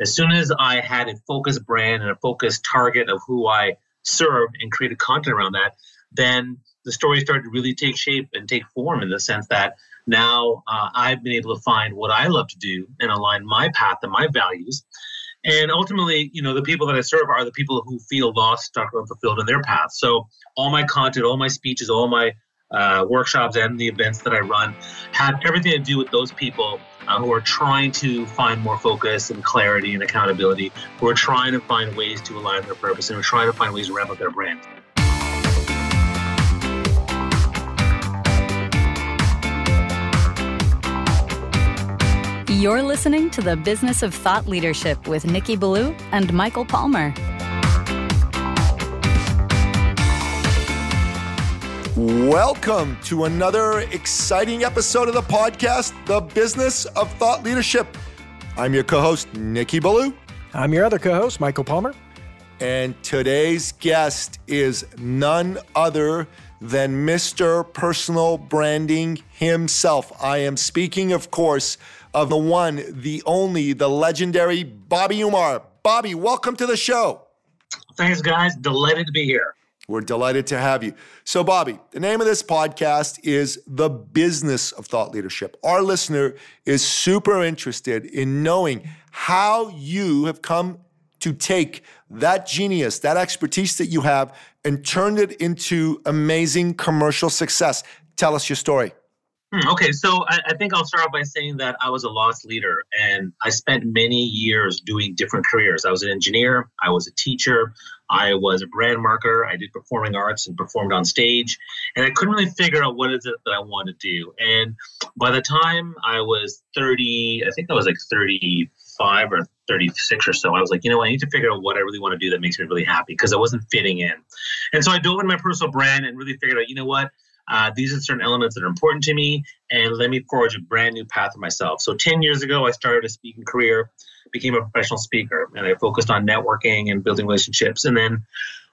As soon as I had a focused brand and a focused target of who I serve and created content around that, then the story started to really take shape and take form in the sense that now uh, I've been able to find what I love to do and align my path and my values. And ultimately, you know, the people that I serve are the people who feel lost, stuck, or fulfilled in their path. So all my content, all my speeches, all my uh, workshops and the events that I run have everything to do with those people uh, who are trying to find more focus and clarity and accountability, who are trying to find ways to align their purpose and are trying to find ways to ramp up their brand. You're listening to the Business of Thought Leadership with Nicky Billou and Michael Palmer. Welcome to another exciting episode of the podcast, The Business of Thought Leadership. I'm your co host, Nicky Billou. I'm your other co host, Michael Palmer. And today's guest is none other than Mr. Personal Branding himself. I am speaking, of course, of the one, the only, the legendary Bobby Umar. Bobby, welcome to the show. Thanks, guys. Delighted to be here. We're delighted to have you. So, Bobby, the name of this podcast is The Business of Thought Leadership. Our listener is super interested in knowing how you have come to take that genius, that expertise that you have, and turned it into amazing commercial success. Tell us your story. Hmm, okay, so I, I, think I'll start off by saying that I was a lost leader and I spent many years doing different careers. I was an engineer, I was a teacher, I was a brand marketer, I did performing arts and performed on stage, and I couldn't really figure out what is it that I wanted to do. And by the time I was 30, I think I was like 35 or 36 or so, I was like, you know, I need to figure out what I really want to do that makes me really happy because I wasn't fitting in. And so I dove into my personal brand and really figured out, you know what? Uh, these are certain elements that are important to me, and let me forge a brand new path for myself. So, 10 years ago, I started a speaking career, became a professional speaker, and I focused on networking and building relationships. And then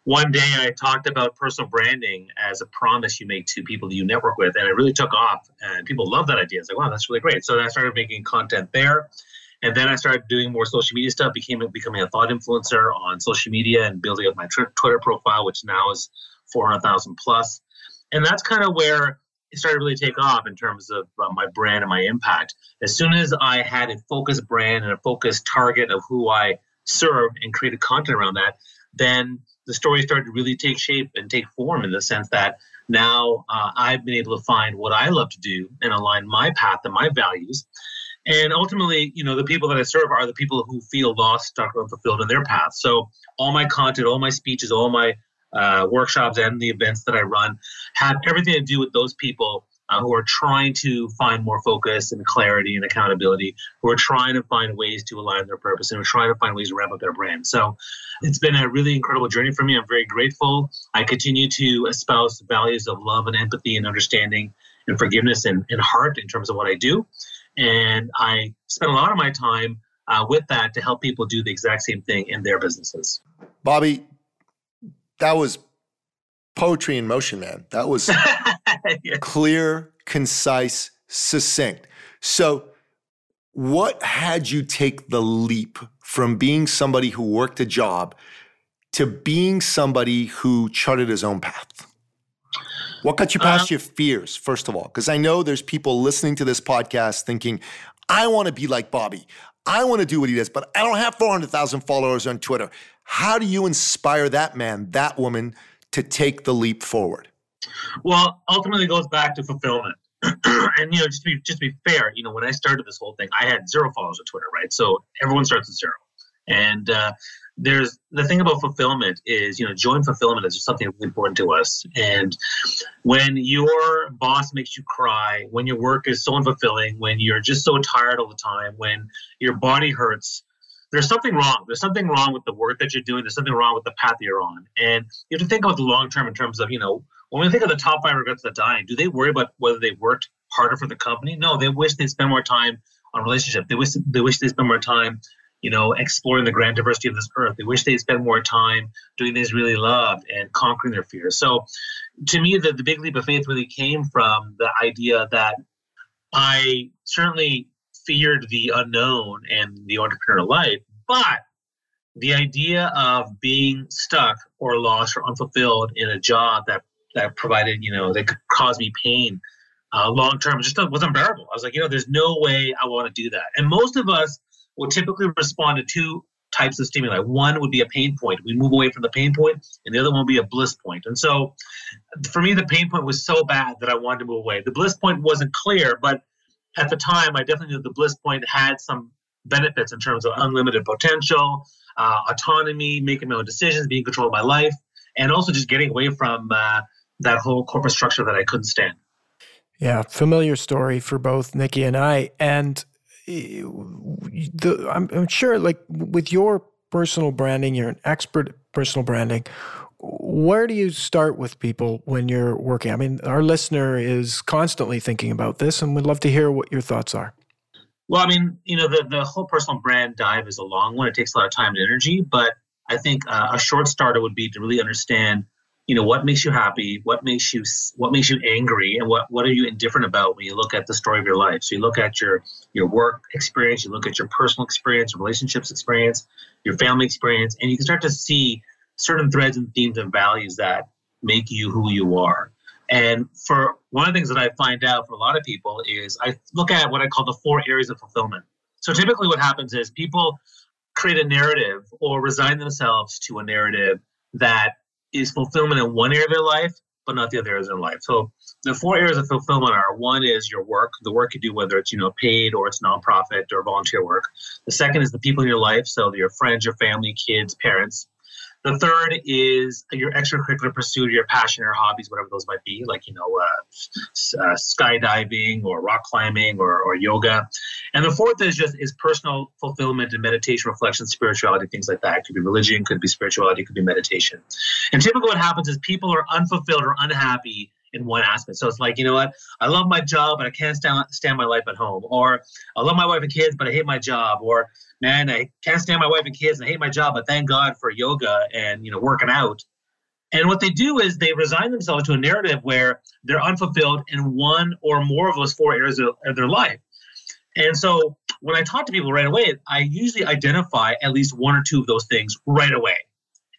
one day I talked about personal branding as a promise you make to people that you network with, and it really took off. And people love that idea. It's like, wow, that's really great. So I started making content there. And then I started doing more social media stuff, became becoming a thought influencer on social media and building up my Twitter profile, which now is 400,000 plus and that's kind of where it started to really take off in terms of uh, my brand and my impact. As soon as I had a focused brand and a focused target of who I served and created content around that, then the story started to really take shape and take form in the sense that now uh, I've been able to find what I love to do and align my path and my values. And ultimately, you know, the people that I serve are the people who feel lost, stuck, or fulfilled in their path. So all my content, all my speeches, all my uh, workshops and the events that I run have everything to do with those people uh, who are trying to find more focus and clarity and accountability, who are trying to find ways to align their purpose and who are trying to find ways to ramp up their brand. So it's been a really incredible journey for me. I'm very grateful. I continue to espouse values of love and empathy and understanding and forgiveness and, and heart in terms of what I do. And I spend a lot of my time uh, with that to help people do the exact same thing in their businesses. Bobby, that was poetry in motion, man. That was yeah. clear, concise, succinct. So, what had you take the leap from being somebody who worked a job to being somebody who charted his own path? What got you past um, your fears, first of all? Because I know there's people listening to this podcast thinking, I want to be like Bobby. I want to do what he does, but I don't have 400,000 followers on Twitter. How do you inspire that man, that woman to take the leap forward? Well, ultimately, it goes back to fulfillment. and you know, just to be just to be fair, you know, when I started this whole thing, I had zero followers on Twitter, right? So everyone starts at zero. And uh, there's the thing about fulfillment is, you know, joy and fulfillment is something really important to us. And when your boss makes you cry, when your work is so unfulfilling, when you're just so tired all the time, when your body hurts, there's something wrong. There's something wrong with the work that you're doing. There's something wrong with the path you're on. And you have to think about the long term in terms of, you know, when we think of the top five regrets of dying, do they worry about whether they worked harder for the company? No, they wish they'd spend more time on relationship. They wish they wish they spend more time, you know, exploring the grand diversity of this earth. They wish they'd spend more time doing things really loved and conquering their fears. So to me, the, the big leap of faith really came from the idea that I certainly feared the unknown and the entrepreneurial life, But the idea of being stuck or lost or unfulfilled in a job that that provided, you know, that could cause me pain uh, long term just was unbearable. I was like, you know, there's no way I want to do that. And most of us will typically respond to two types of stimuli. One would be a pain point. We move away from the pain point, and the other one would be a bliss point. And so for me, the pain point was so bad that I wanted to move away. The bliss point wasn't clear, but at the time, I definitely knew the bliss point had some benefits in terms of unlimited potential, uh, autonomy, making my own decisions, being in control of my life, and also just getting away from uh, that whole corporate structure that I couldn't stand. Yeah, familiar story for both Nicky and I. And eh, the, I'm, I'm sure, like with your personal branding, you're an expert at personal branding. Where do you start with people when you're working? I mean, our listener is constantly thinking about this, and we'd love to hear what your thoughts are. Well, I mean, you know, the, the whole personal brand dive is a long one. It takes a lot of time and energy, but I think uh, a short starter would be to really understand you know what makes you happy what makes you what makes you angry and what what are you indifferent about when you look at the story of your life so you look at your your work experience you look at your personal experience your relationships experience your family experience and you can start to see certain threads and themes and values that make you who you are and for one of the things that i find out for a lot of people is i look at what i call the four areas of fulfillment so typically what happens is people create a narrative or resign themselves to a narrative that is fulfillment in one area of their life, but not the other areas of their life. So the four areas of fulfillment are one is your work, the work you do, whether it's you know paid or it's nonprofit or volunteer work. The second is the people in your life, so your friends, your family, kids, parents. The third is your extracurricular pursuit, your passion or hobbies, whatever those might be, like you know, uh, uh, skydiving or rock climbing or, or yoga. And the fourth is just is personal fulfillment and meditation, reflection, spirituality, things like that. It could be religion, could be spirituality, could be meditation. And typically, what happens is people are unfulfilled or unhappy in one aspect. So it's like, you know what? I love my job, but I can't stand, stand my life at home. Or I love my wife and kids, but I hate my job. Or man, I can't stand my wife and kids and I hate my job, but thank God for yoga and you know working out. And what they do is they resign themselves to a narrative where they're unfulfilled in one or more of those four areas of, of their life. And so when I talk to people right away, I usually identify at least one or two of those things right away.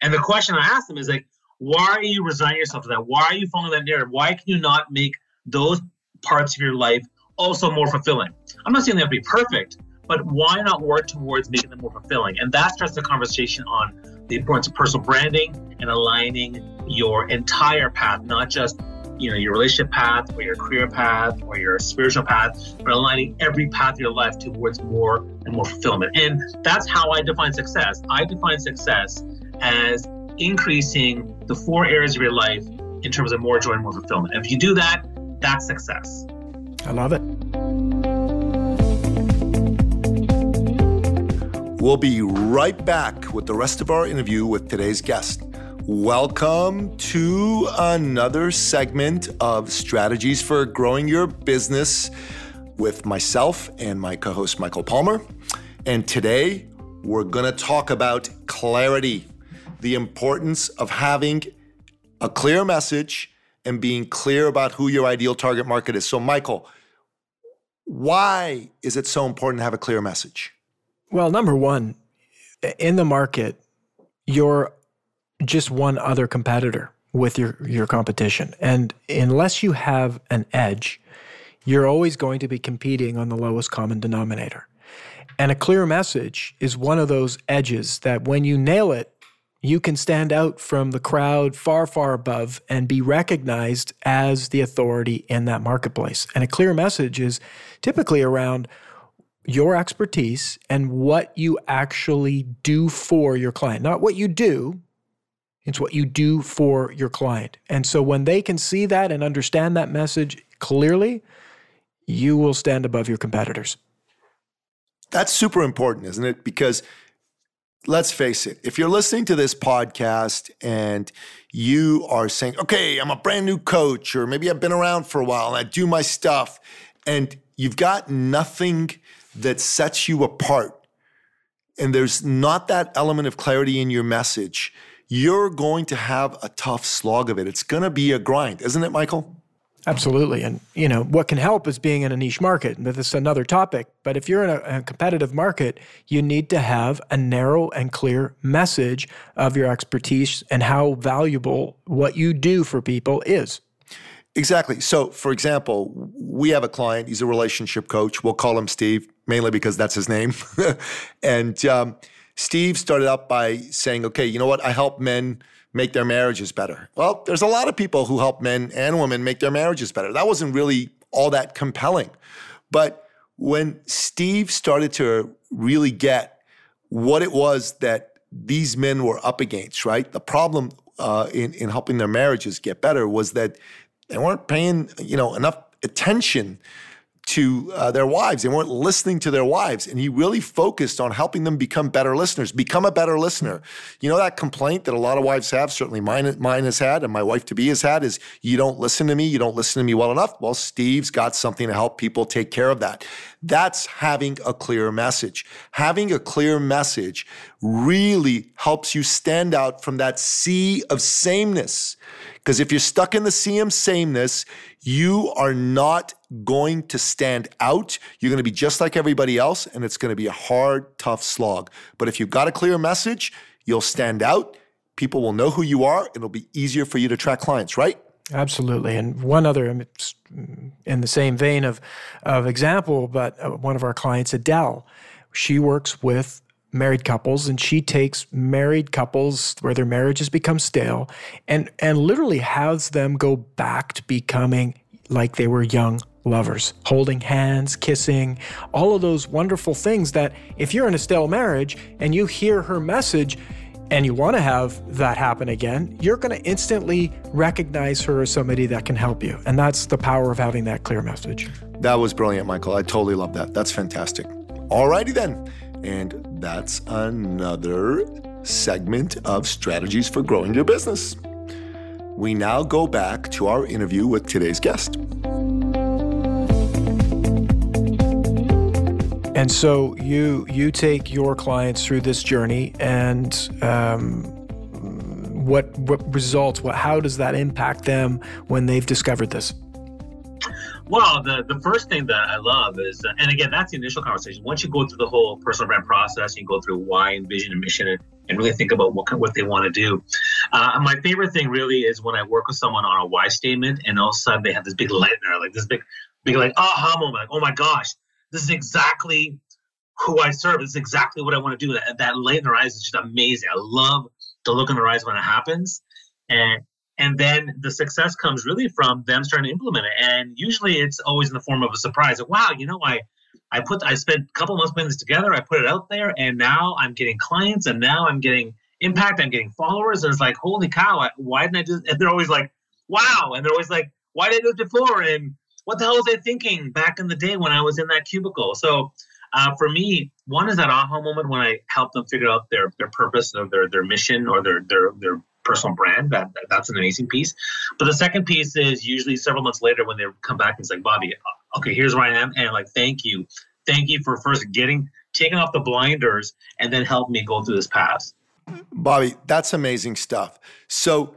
And the question I ask them is like, why are you resigning yourself to that? Why are you following that narrative? Why can you not make those parts of your life also more fulfilling? I'm not saying they have to be perfect, but why not work towards making them more fulfilling? And that starts the conversation on the importance of personal branding and aligning your entire path, not just you know your relationship path or your career path or your spiritual path, but aligning every path of your life towards more and more fulfillment. And that's how I define success. I define success as increasing the four areas of your life in terms of more joy and more fulfillment. If you do that, that's success. I love it. We'll be right back with the rest of our interview with today's guest. Welcome to another segment of Strategies for Growing Your Business with myself and my co host, Michael Palmer. And today we're going to talk about clarity, the importance of having a clear message and being clear about who your ideal target market is. So, Michael, why is it so important to have a clear message? Well, number one, in the market, you're just one other competitor with your, your competition. And unless you have an edge, you're always going to be competing on the lowest common denominator. And a clear message is one of those edges that when you nail it, you can stand out from the crowd far, far above and be recognized as the authority in that marketplace. And a clear message is typically around your expertise and what you actually do for your client. Not what you do, it's what you do for your client. And so when they can see that and understand that message clearly, you will stand above your competitors. That's super important, isn't it? Because let's face it, if you're listening to this podcast and you are saying, okay, I'm a brand new coach, or maybe I've been around for a while and I do my stuff, and you've got nothing that sets you apart, and there's not that element of clarity in your message, you're going to have a tough slog of it. It's going to be a grind, isn't it, Michael? Absolutely. And, you know, what can help is being in a niche market. And this is another topic. But if you're in a, a, competitive market, you need to have a narrow and clear message of your expertise and how valuable what you do for people is. Exactly. So, for example, we have a client, he's a relationship coach. We'll call him Steve, mainly because that's his name. and um, Steve started out by saying, okay, you know what? I help men make their marriages better. Well, there's a lot of people who help men and women make their marriages better. That wasn't really all that compelling. But when Steve started to really get what it was that these men were up against, right? The problem uh, in, in helping their marriages get better was that they weren't paying, you know, enough attention to uh, their wives. They weren't listening to their wives. And he really focused on helping them become better listeners, become a better listener. You know, that complaint that a lot of wives have, certainly mine, mine has had, and my wife to be has had, is you don't listen to me, you don't listen to me well enough. Well, Steve's got something to help people take care of that. That's having a clear message. Having a clear message really helps you stand out from that sea of sameness. Because if you're stuck in the of sameness, you are not going to stand out. You're going to be just like everybody else, and it's going to be a hard, tough slog. But if you've got a clear message, you'll stand out. People will know who you are. It'll be easier for you to attract clients, right? Absolutely. And one other, in the same vein of, of example, but uh, one of our clients, Adele, she works with married couples and she takes married couples where their marriages become stale and and literally has them go back to becoming like they were young lovers holding hands kissing all of those wonderful things that if you're in a stale marriage and you hear her message and you want to have that happen again, you're going to instantly recognize her as somebody that can help you. And that's the power of having that clear message. That was brilliant, Michael. I totally love that. That's fantastic. Alrighty then. And that's another segment of strategies for growing your business. We now go back to our interview with today's guest. And so you you take your clients through this journey, and um, what what results? What how does that impact them when they've discovered this? Well, the, the first thing that I love is, uh, and again, that's the initial conversation. Once you go through the whole personal brand process, you go through why and vision and mission and, and really think about what, what they want to do. Uh, my favorite thing really is when I work with someone on a why statement and all of a sudden they have this big light in there, like this big, big like aha moment, like, oh my gosh, this is exactly who I serve. This is exactly what I want to do. That, that light in their eyes is just amazing. I love the look in their eyes when it happens. And and then the success comes really from them starting to implement it. And usually it's always in the form of a surprise like, wow you know i i put i spent a couple months putting this together i put it out there and now i'm getting clients and now i'm getting impact i'm getting followers. And it's like holy cow why didn't i do and they're always like wow. And they're always like why did i do it before? And what the hell was i thinking back in the day when i was in that cubicle? So uh, for me, one is that aha moment when I help them figure out their their purpose or their their mission or their their their personal brand. That, that's an amazing piece. But the second piece is usually several months later when they come back and it's like, Bobby, uh, okay, here's where I am, and like, thank you, thank you for first getting taking off the blinders and then help me go through this path. Bobby, that's amazing stuff. So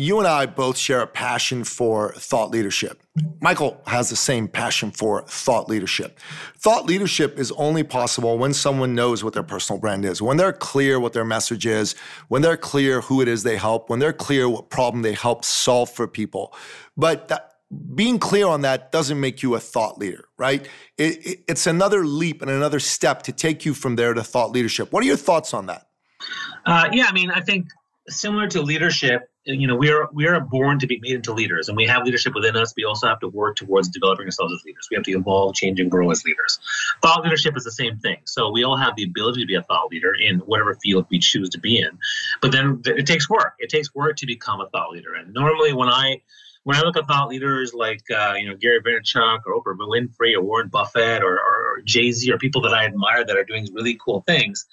you and I both share a passion for thought leadership. Michael has the same passion for thought leadership. Thought leadership is only possible when someone knows what their personal brand is, when they're clear what their message is, when they're clear who it is they help, when they're clear what problem they help solve for people. But that, being clear on that doesn't make you a thought leader, right? It, it, it's another leap and another step to take you from there to thought leadership. What are your thoughts on that? Uh, yeah, I mean, I think similar to leadership, you know, we are we are born to be made into leaders, and we have leadership within us. We also have to work towards developing ourselves as leaders. We have to evolve, change, and grow as leaders. Thought leadership is the same thing. So we all have the ability to be a thought leader in whatever field we choose to be in. But then it takes work. It takes work to become a thought leader. And normally, when I when I look at thought leaders like uh, you know Gary Vaynerchuk or Oprah Winfrey or Warren Buffett or, or Jay Z or people that I admire that are doing really cool things,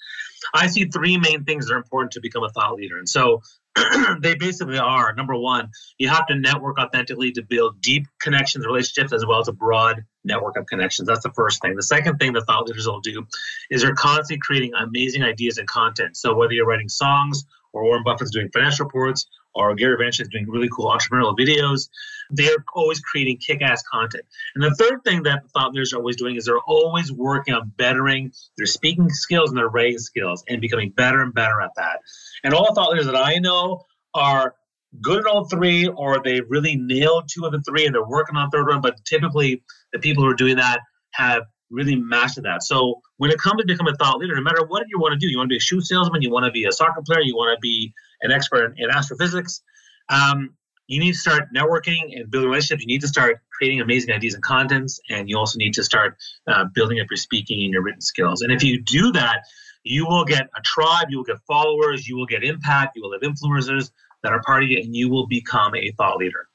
I see three main things that are important to become a thought leader. And so they basically are number one, you have to network authentically to build deep connections, relationships, as well as a broad network of connections. That's the first thing. The second thing that thought leaders will do is they're constantly creating amazing ideas and content. So whether you're writing songs or Warren Buffett's doing financial reports or Gary Vaynerchuk is doing really cool entrepreneurial videos, they're always creating kick-ass content. And the third thing that thought leaders are always doing is they're always working on bettering their speaking skills and their writing skills and becoming better and better at that. And all the thought leaders that I know are good at all three, or they really nailed two of the three and they're working on third one. But typically, the people who are doing that have really mastered that. So when it comes to become a thought leader, no matter what you want to do, you want to be a shoe salesman, you want to be a soccer player, you want to be an expert in astrophysics, um, you need to start networking and building relationships. You need to start creating amazing ideas and contents, and you also need to start uh, building up your speaking and your written skills. And if you do that, you will get a tribe, you will get followers, you will get impact, you will have influencers that are part of you, and you will become a thought leader.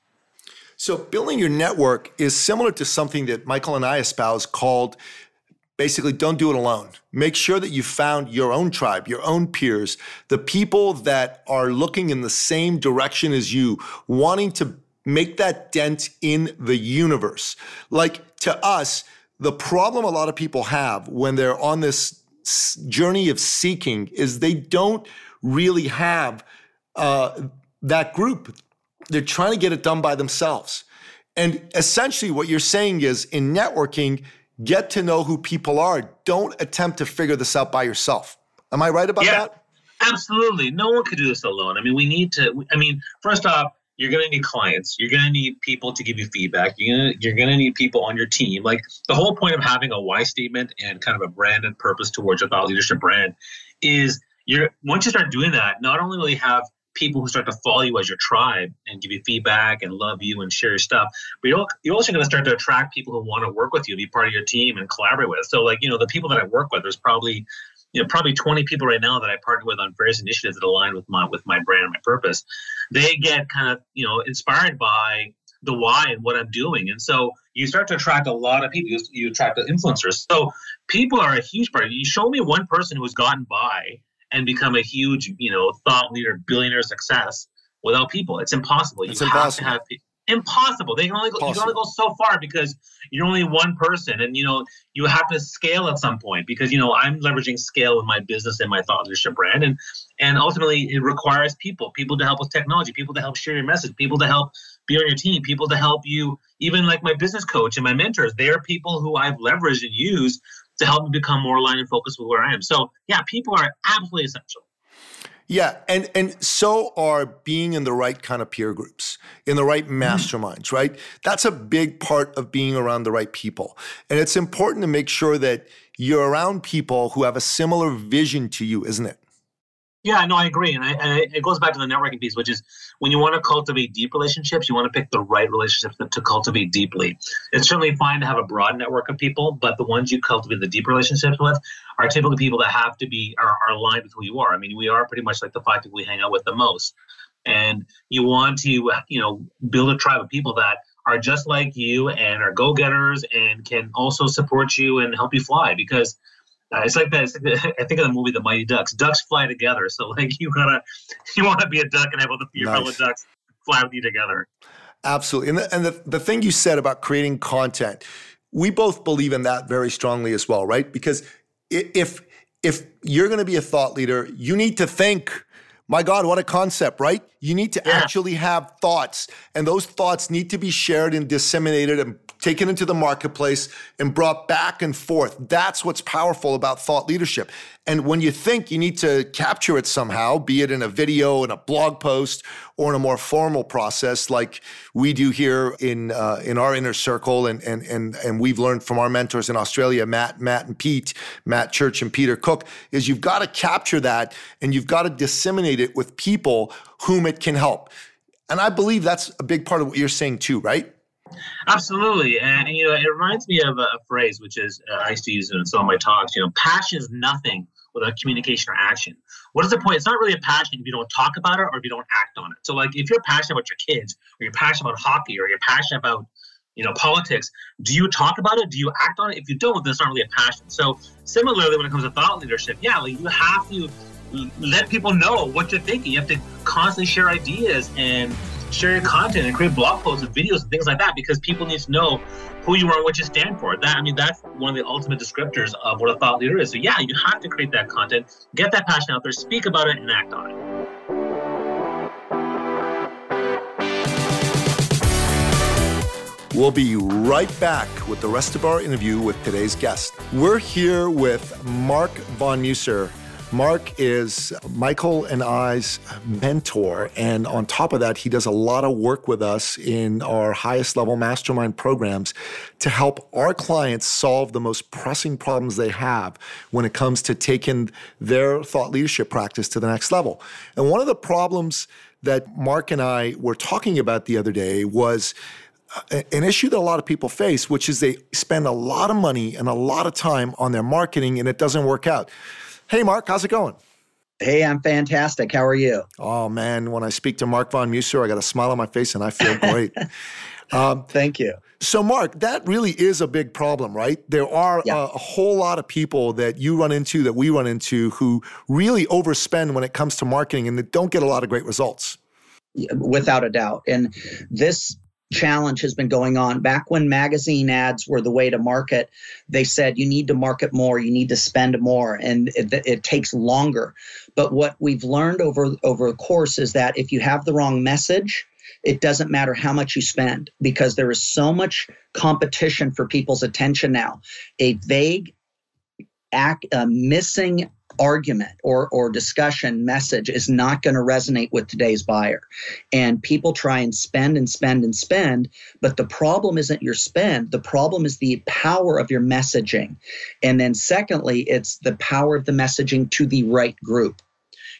So, building your network is similar to something that Michael and I espouse called basically don't do it alone. Make sure that you found your own tribe, your own peers, the people that are looking in the same direction as you, wanting to make that dent in the universe. Like to us, the problem a lot of people have when they're on this journey of seeking is they don't really have uh, that group. They're trying to get it done by themselves. And essentially, what you're saying is in networking, Get to know who people are. Don't attempt to figure this out by yourself. Am I right about yeah, that? Absolutely. No one could do this alone. I mean, we need to, I mean, first off, you're going to need clients. You're going to need people to give you feedback. You're going to, you're going to need people on your team. Like the whole point of having a why statement and kind of a brand and purpose towards your thought leadership brand is you're once you start doing that, not only will you have people who start to follow you as your tribe and give you feedback and love you and share your stuff. But you're, you're also going to start to attract people who want to work with you, be part of your team, and collaborate with. So, like you know, the people that I work with, there's probably you know probably 20 people right now that I partner with on various initiatives that align with my with my brand and my purpose. They get kind of you know inspired by the why and what I'm doing, and so you start to attract a lot of people. You, you attract the influencers. So people are a huge part. You show me one person who has gotten by and become a huge, you know, thought leader, billionaire success without people. It's impossible. It's you impossible. have to have people. impossible. They can only go, you can only go so far because you're only one person, and you know you have to scale at some point because you know I'm leveraging scale with my business and my thought leadership brand, and and ultimately it requires people, people to help with technology, people to help share your message, people to help be on your team, people to help you. Even like my business coach and my mentors, they're people who I've leveraged and used to help me become more aligned and focused with where I am. So yeah, people are absolutely essential. Yeah, and and so are being in the right kind of peer groups, in the right mm-hmm. masterminds, right? That's a big part of being around the right people. And it's important to make sure that you're around people who have a similar vision to you, isn't it? Yeah, no, I agree, and, I, and it goes back to the networking piece, which is when you want to cultivate deep relationships, you want to pick the right relationships to, cultivate deeply. It's certainly fine to have a broad network of people, but the ones you cultivate the deep relationships with are typically people that have to be are, are aligned with who you are. I mean, we are pretty much like the five people we hang out with the most, and you want to you know build a tribe of people that are just like you and are go-getters and can also support you and help you fly because uh, it's like that. It's like I think of the movie The Mighty Ducks. Ducks fly together. So like you gotta, you want to be a duck and have all the your nice. fellow ducks fly with you together. Absolutely. And the, and the, the thing you said about creating content, we both believe in that very strongly as well, right? Because if if you're going to be a thought leader, you need to think. My God, what a concept, right? You need to yeah. actually have thoughts, and those thoughts need to be shared and disseminated and taken into the marketplace and brought back and forth. That's what's powerful about thought leadership. And when you think you need to capture it somehow, be it in a video, in a blog post, or in a more formal process like we do here in uh, in our inner circle, and and and and we've learned from our mentors in Australia, Matt, Matt and Pete, Matt Church and Peter Cook, is you've got to capture that and you've got to disseminate it with people whom it can help. And I believe that's a big part of what you're saying too, right? Absolutely, and you know, it reminds me of a, phrase which is uh, I used to use it in some of my talks. You know, passion is nothing without communication or action. What is the point? It's not really a passion if you don't talk about it or if you don't act on it. So, like, if you're passionate about your kids, or you're passionate about hockey, or you're passionate about you know politics, do you talk about it? Do you act on it? If you don't, then it's not really a passion. So, similarly, when it comes to thought leadership, yeah, like you have to let people know what you're thinking. You have to constantly share ideas and share your content and create blog posts and videos and things like that because people need to know who you are and what you stand for. That I mean, that's one of the ultimate descriptors of what a thought leader is. So yeah, you have to create that content, get that passion out there, speak about it, and act on it. We'll be right back with the rest of our interview with today's guest. We're here with Mark Von Muser. Mark is Michael and I's mentor. And on top of that, he does a lot of work with us in our highest level mastermind programs to help our clients solve the most pressing problems they have when it comes to taking their thought leadership practice to the next level. And one of the problems that Mark and I were talking about the other day was uh, an issue that a lot of people face, which is they spend a lot of money and a lot of time on their marketing and it doesn't work out. Hey, Mark, how's it going? Hey, I'm fantastic. How are you? Oh, man. When I speak to Mark Von Muser, I got a smile on my face and I feel great. um, Thank you. So, Mark, that really is a big problem, right? There are yeah. a, a, whole lot of people that you run into, that we run into, who really overspend when it comes to marketing and that don't get a lot of great results. Without a doubt. And this challenge has been going on. Back when magazine ads were the way to market, they said you need to market more, you need to spend more, and it, it, takes longer. But what we've learned over over the course is that if you have the wrong message, it doesn't matter how much you spend because there is so much competition for people's attention now. A vague act, a uh, missing argument or, or discussion message is not going to resonate with today's buyer. And people try and spend and spend and spend, but the problem isn't your spend. The problem is the power of your messaging. And then, secondly, it's the power of the messaging to the right group.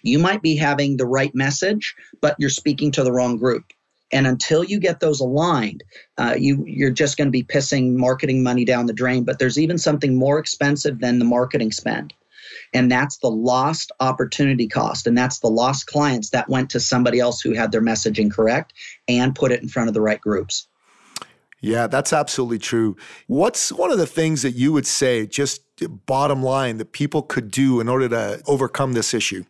You might be having the right message, but you're speaking to the wrong group. And until you get those aligned, uh, you you're just going to be pissing marketing money down the drain. But there's even something more expensive than the marketing spend, and that's the lost opportunity cost. And that's the lost clients that went to somebody else who had their messaging correct and put it in front of the right groups. Yeah, that's absolutely true. What's one of the things that you would say, just bottom line, that people could do in order to overcome this issue?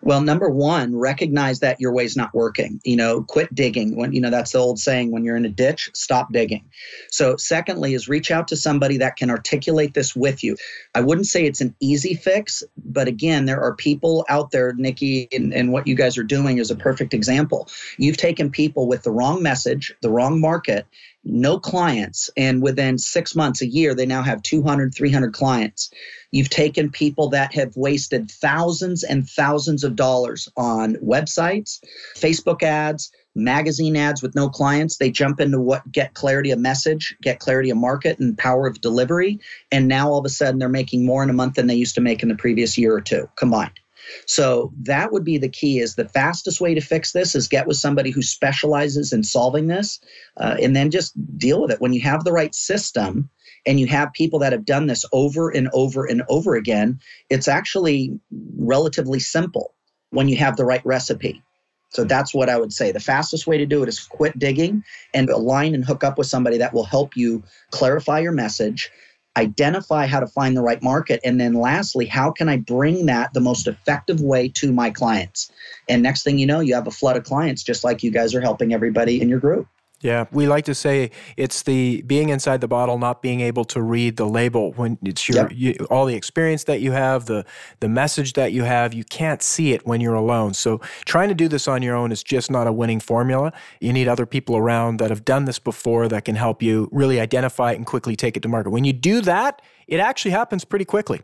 Well, number one, recognize that your way's not working. You know, quit digging. When you know that's the old saying: when you're in a ditch, stop digging. So, secondly, is reach out to somebody that can articulate this with you. I wouldn't say it's an easy fix, but again, there are people out there, Nicky, and, and what you guys are doing is a perfect example. You've taken people with the wrong message, the wrong market, no clients. And within six months a year they now have 200 300 clients. You've taken people that have wasted thousands and thousands of dollars on websites facebook ads magazine ads with no clients. They jump into what get clarity of message get clarity of market and power of delivery. And now all of a sudden they're making more in a month than they used to make in the previous year or two combined so that would be the key is the fastest way to fix this is get with somebody who specializes in solving this uh, and then just deal with it. When you have the right system and you have people that have done this over and over and over again, it's actually relatively simple when you have the right recipe. So that's what I would say. The fastest way to do it is quit digging and align and hook up with somebody that will help you clarify your message, identify how to find the right market. And then lastly how can i bring that the most effective way to my clients? And next thing you know you have a flood of clients just like you guys are helping everybody in your group yeah, we like to say it's the being inside the bottle, not being able to read the label. When it's your yep. you, all the experience that you have, the the message that you have, you can't see it when you're alone. So trying to do this on your own is just not a winning formula. You need other people around that have done this before that can help you really identify it and quickly take it to market. When you do that, it actually happens pretty quickly.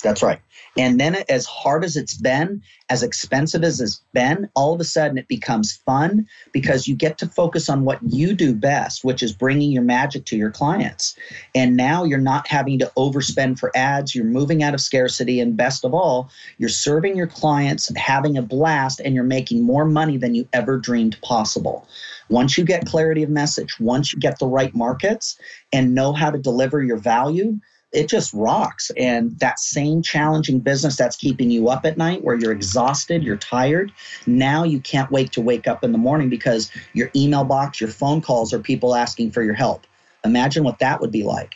That's right. And then, as hard as it's been, as expensive as it's been, all of a sudden it becomes fun because you get to focus on what you do best, which is bringing your magic to your clients. And now you're not having to overspend for ads. You're moving out of scarcity. And best of all, you're serving your clients, having a blast, and you're making more money than you ever dreamed possible. Once you get clarity of message, once you get the right markets and know how to deliver your value, it just rocks. And that same challenging business that's keeping you up at night, where you're exhausted, you're tired, now you can't wait to wake up in the morning because your email box, your phone calls are people asking for your help. Imagine what that would be like.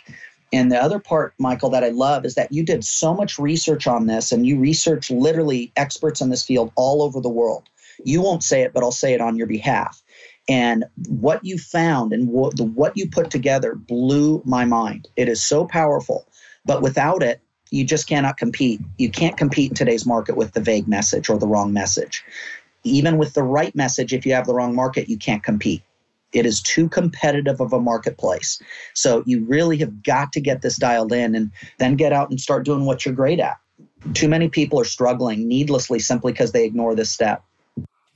And the other part, Michael, that I love is that you did so much research on this and you research literally experts in this field all over the world. You won't say it, but I'll say it on your behalf. And what you found and what, the, what you put together blew my mind. It is so powerful, but without it, you just cannot compete. You can't compete in today's market with the vague message or the wrong message. Even with the right message, if you have the wrong market, you can't compete. It is too competitive of a marketplace. So you really have got to get this dialed in and then get out and start doing what you're great at. Too many people are struggling needlessly simply because they ignore this step.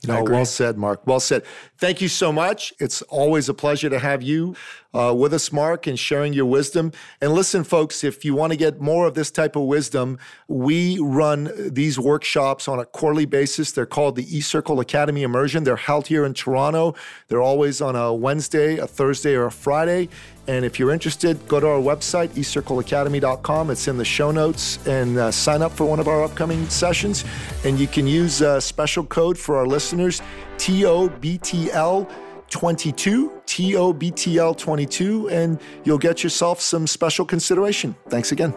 No, well said, Mark. Well said. Thank you so much. It's always a pleasure to have you uh, with us, Mark, and sharing your wisdom. And listen, folks, if you want to get more of this type of wisdom, we run these workshops on a quarterly basis. They're called the eCircle Academy Immersion. They're held here in Toronto. They're always on a Wednesday, a Thursday, or a Friday. And if you're interested, go to our website, ecircleacademy.com. It's in the show notes and uh, sign up for one of our upcoming sessions. And you can use a special code for our listeners, TOBTL. 22, TOBTL 22, and you'll get yourself some special consideration. Thanks again.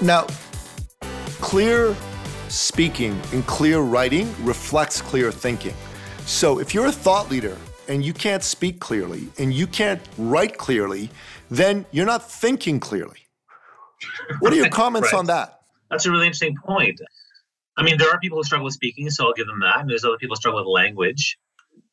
Now, clear speaking and clear writing reflects clear thinking. So if you're a thought leader and you can't speak clearly and you can't write clearly, then you're not thinking clearly. What are your comments right. on that? That's a really interesting point. I mean, there are people who struggle with speaking, so I'll give them that. And there's other people who struggle with language.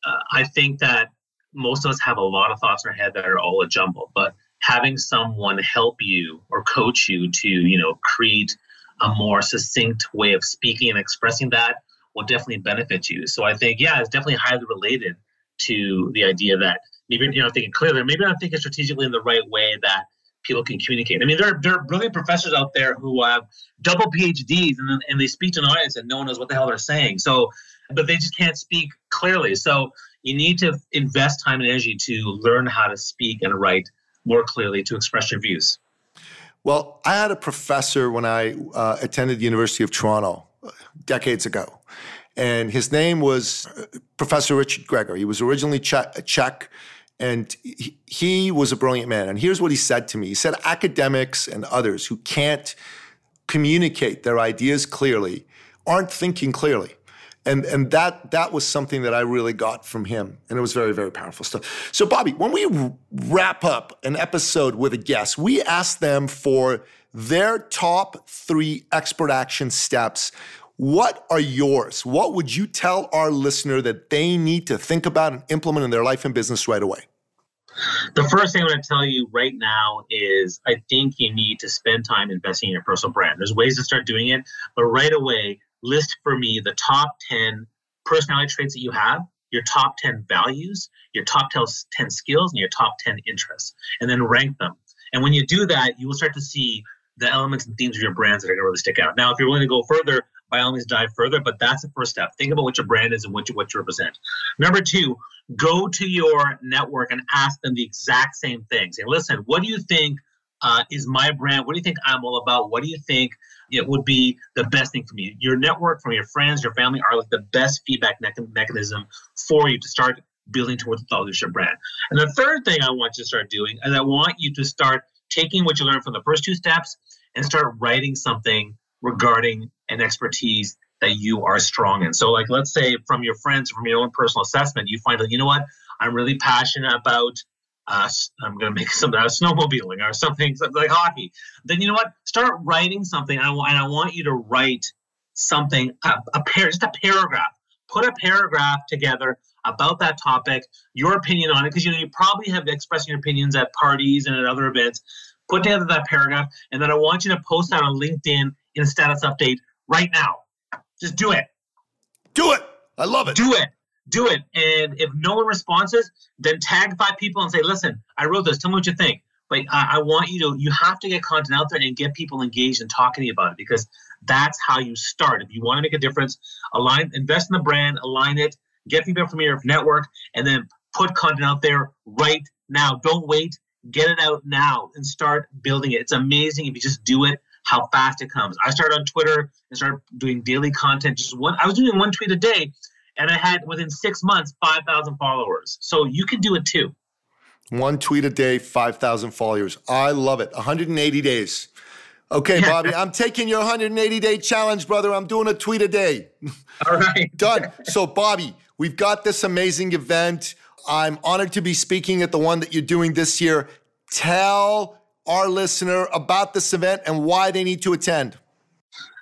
Uh, I think that most of us have a lot of thoughts in our head that are all a jumble, but having someone help you or coach you to, you know, create a more succinct way of speaking and expressing that will definitely benefit you. So I think, yeah, it's definitely highly related to the idea that maybe you're not thinking clearly, maybe not thinking strategically in the right way that people can communicate. I mean, there are, there are brilliant professors out there who have double PhDs and, and they speak to an audience and no one knows what the hell they're saying. So, but they just can't speak clearly. So you need to invest time and energy to learn how to speak and write more clearly to express your views. Well, I had a professor when I uh, attended the University of Toronto decades ago. And his name was uh, Professor Richard Gregor. He was originally Czech, and he, he was a brilliant man. And here's what he said to me He said, Academics and others who can't communicate their ideas clearly aren't thinking clearly. And, and that that was something that I really got from him. And it was very, very powerful stuff. So, Bobby, when we wrap up an episode with a guest, we ask them for their top three expert action steps. What are yours? What would you tell our listener that they need to think about and implement in their life and business right away? The first thing I'm going to tell you right now is I think you need to spend time investing in your personal brand. There's ways to start doing it, but right away, list for me the top 10 personality traits that you have, your top 10 values, your top 10 skills, and your top 10 interests, and then rank them. And when you do that, you will start to see the elements and themes of your brands that are going to really stick out. Now, if you're willing to go further, by all means dive further, but that's the first step. Think about what your brand is and what you, what you represent. Number two, go to your network and ask them the exact same things. And listen, what do you think uh, is my brand? What do you think I'm all about? What do you think it would be the best thing for me? Your network, from your friends, your family, are like the best feedback me- mechanism for you to start building towards the thought leadership brand. And the third thing I want you to start doing is I want you to start taking what you learned from the first two steps and start writing something regarding an expertise that you are strong in. So, like, let's say from your friends, from your own personal assessment, you find that, you know what, I'm really passionate about. Uh, I'm going to make something out of snowmobiling or something, something like hockey. Then you know what? Start writing something, and I, and I want you to write something, a, a pair, just a paragraph. Put a paragraph together about that topic, your opinion on it, because you know you probably have expressed your opinions at parties and at other events. Put together that paragraph, and then I want you to post that on LinkedIn in a status update right now. Just do it. Do it. I love it. Do it. Do it. And if no one responds, then tag five people and say, listen, I wrote this. Tell me what you think. But I, I want you to, you have to get content out there and get people engaged and talking to you about it because that's how you start. If you want to make a difference, align, invest in the brand, align it, get feedback from your network, and then put content out there right now. Don't wait. Get it out now and start building it. It's amazing if you just do it how fast it comes. I started on Twitter and started doing daily content. Just one, I was doing one tweet a day, and I had within six months five thousand followers. So you can do it too. One tweet a day, five thousand followers. I love it. 180 days. Okay, Bobby, I'm taking your 180 day challenge, brother. I'm doing a tweet a day. All right. Done. So, Bobby, we've got this amazing event. I'm honored to be speaking at the one that you're doing this year. Tell our listener about this event and why they need to attend?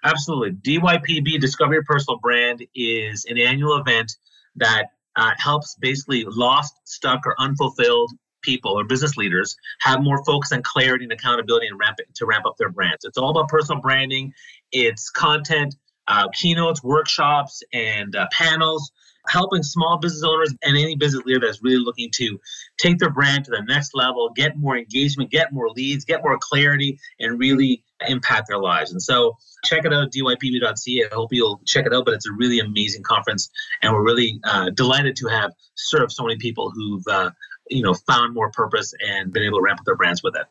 Absolutely. DYPB Discover Your Personal Brand is an annual event that uh, helps basically lost, stuck, or unfulfilled people or business leaders have more focus and clarity and accountability and ramp to ramp up their brands. It's all about personal branding. It's content, uh, keynotes, workshops, and uh, panels helping small business owners and any business leader that's really looking to take their brand to the next level, get more engagement, get more leads, get more clarity, and really impact their lives. And so check it out, dypb.ca. I hope you'll check it out, but it's a really amazing conference. And we're really uh, delighted to have served so many people who've, uh, you know, found more purpose and been able to ramp up their brands with it.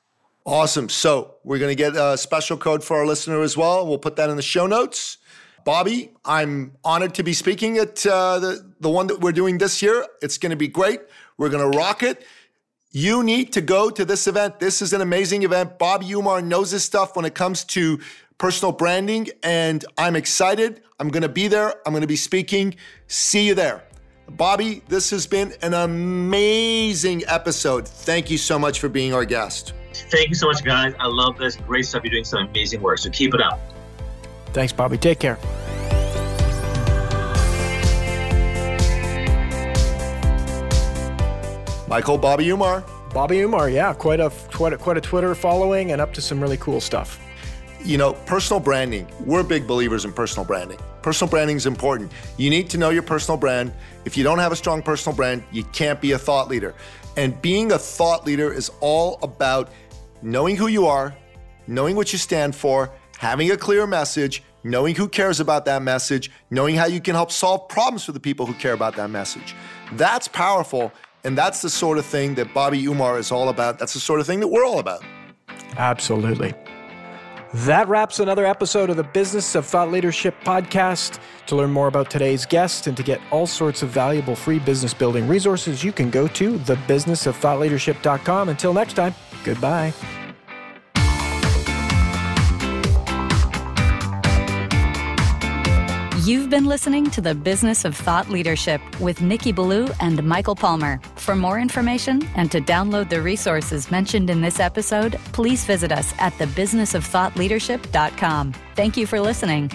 Awesome. So we're going to get a special code for our listener as well. We'll put that in the show notes. Bobby, I'm honored to be speaking at uh, the, the one that we're doing this year. It's going to be great. We're going to rock it. You need to go to this event. This is an amazing event. Bobby Umar knows his stuff when it comes to personal branding, and I'm excited. I'm going to be there. I'm going to be speaking. See you there. Bobby, this has been an amazing episode. Thank you so much for being our guest. Thank you so much, guys. I love this. Great stuff. You're doing some amazing work. So keep it up. Thanks, Bobby. Take care. Michael Bobby Umar. Bobby Umar, yeah, quite a quite a, quite a Twitter following and up to some really cool stuff. You know, personal branding. We're big believers in personal branding. Personal branding is important. You need to know your personal brand. If you don't have a strong personal brand, you can't be a thought leader. And being a thought leader is all about knowing who you are, knowing what you stand for, having a clear message, knowing who cares about that message, knowing how you can help solve problems for the people who care about that message. That's powerful and that's the sort of thing that Bobby Umar is all about. That's the sort of thing that we're all about. Absolutely. That wraps another episode of the Business of Thought Leadership podcast. To learn more about today's guest and to get all sorts of valuable free business building resources, you can go to thebusinessofthoughtleadership.com. Until next time, goodbye. You've been listening to the Business of Thought Leadership with Nicky Billou and Michael Palmer. For more information and to download the resources mentioned in this episode, please visit us at thebusinessofthoughtleadership.com. Thank you for listening.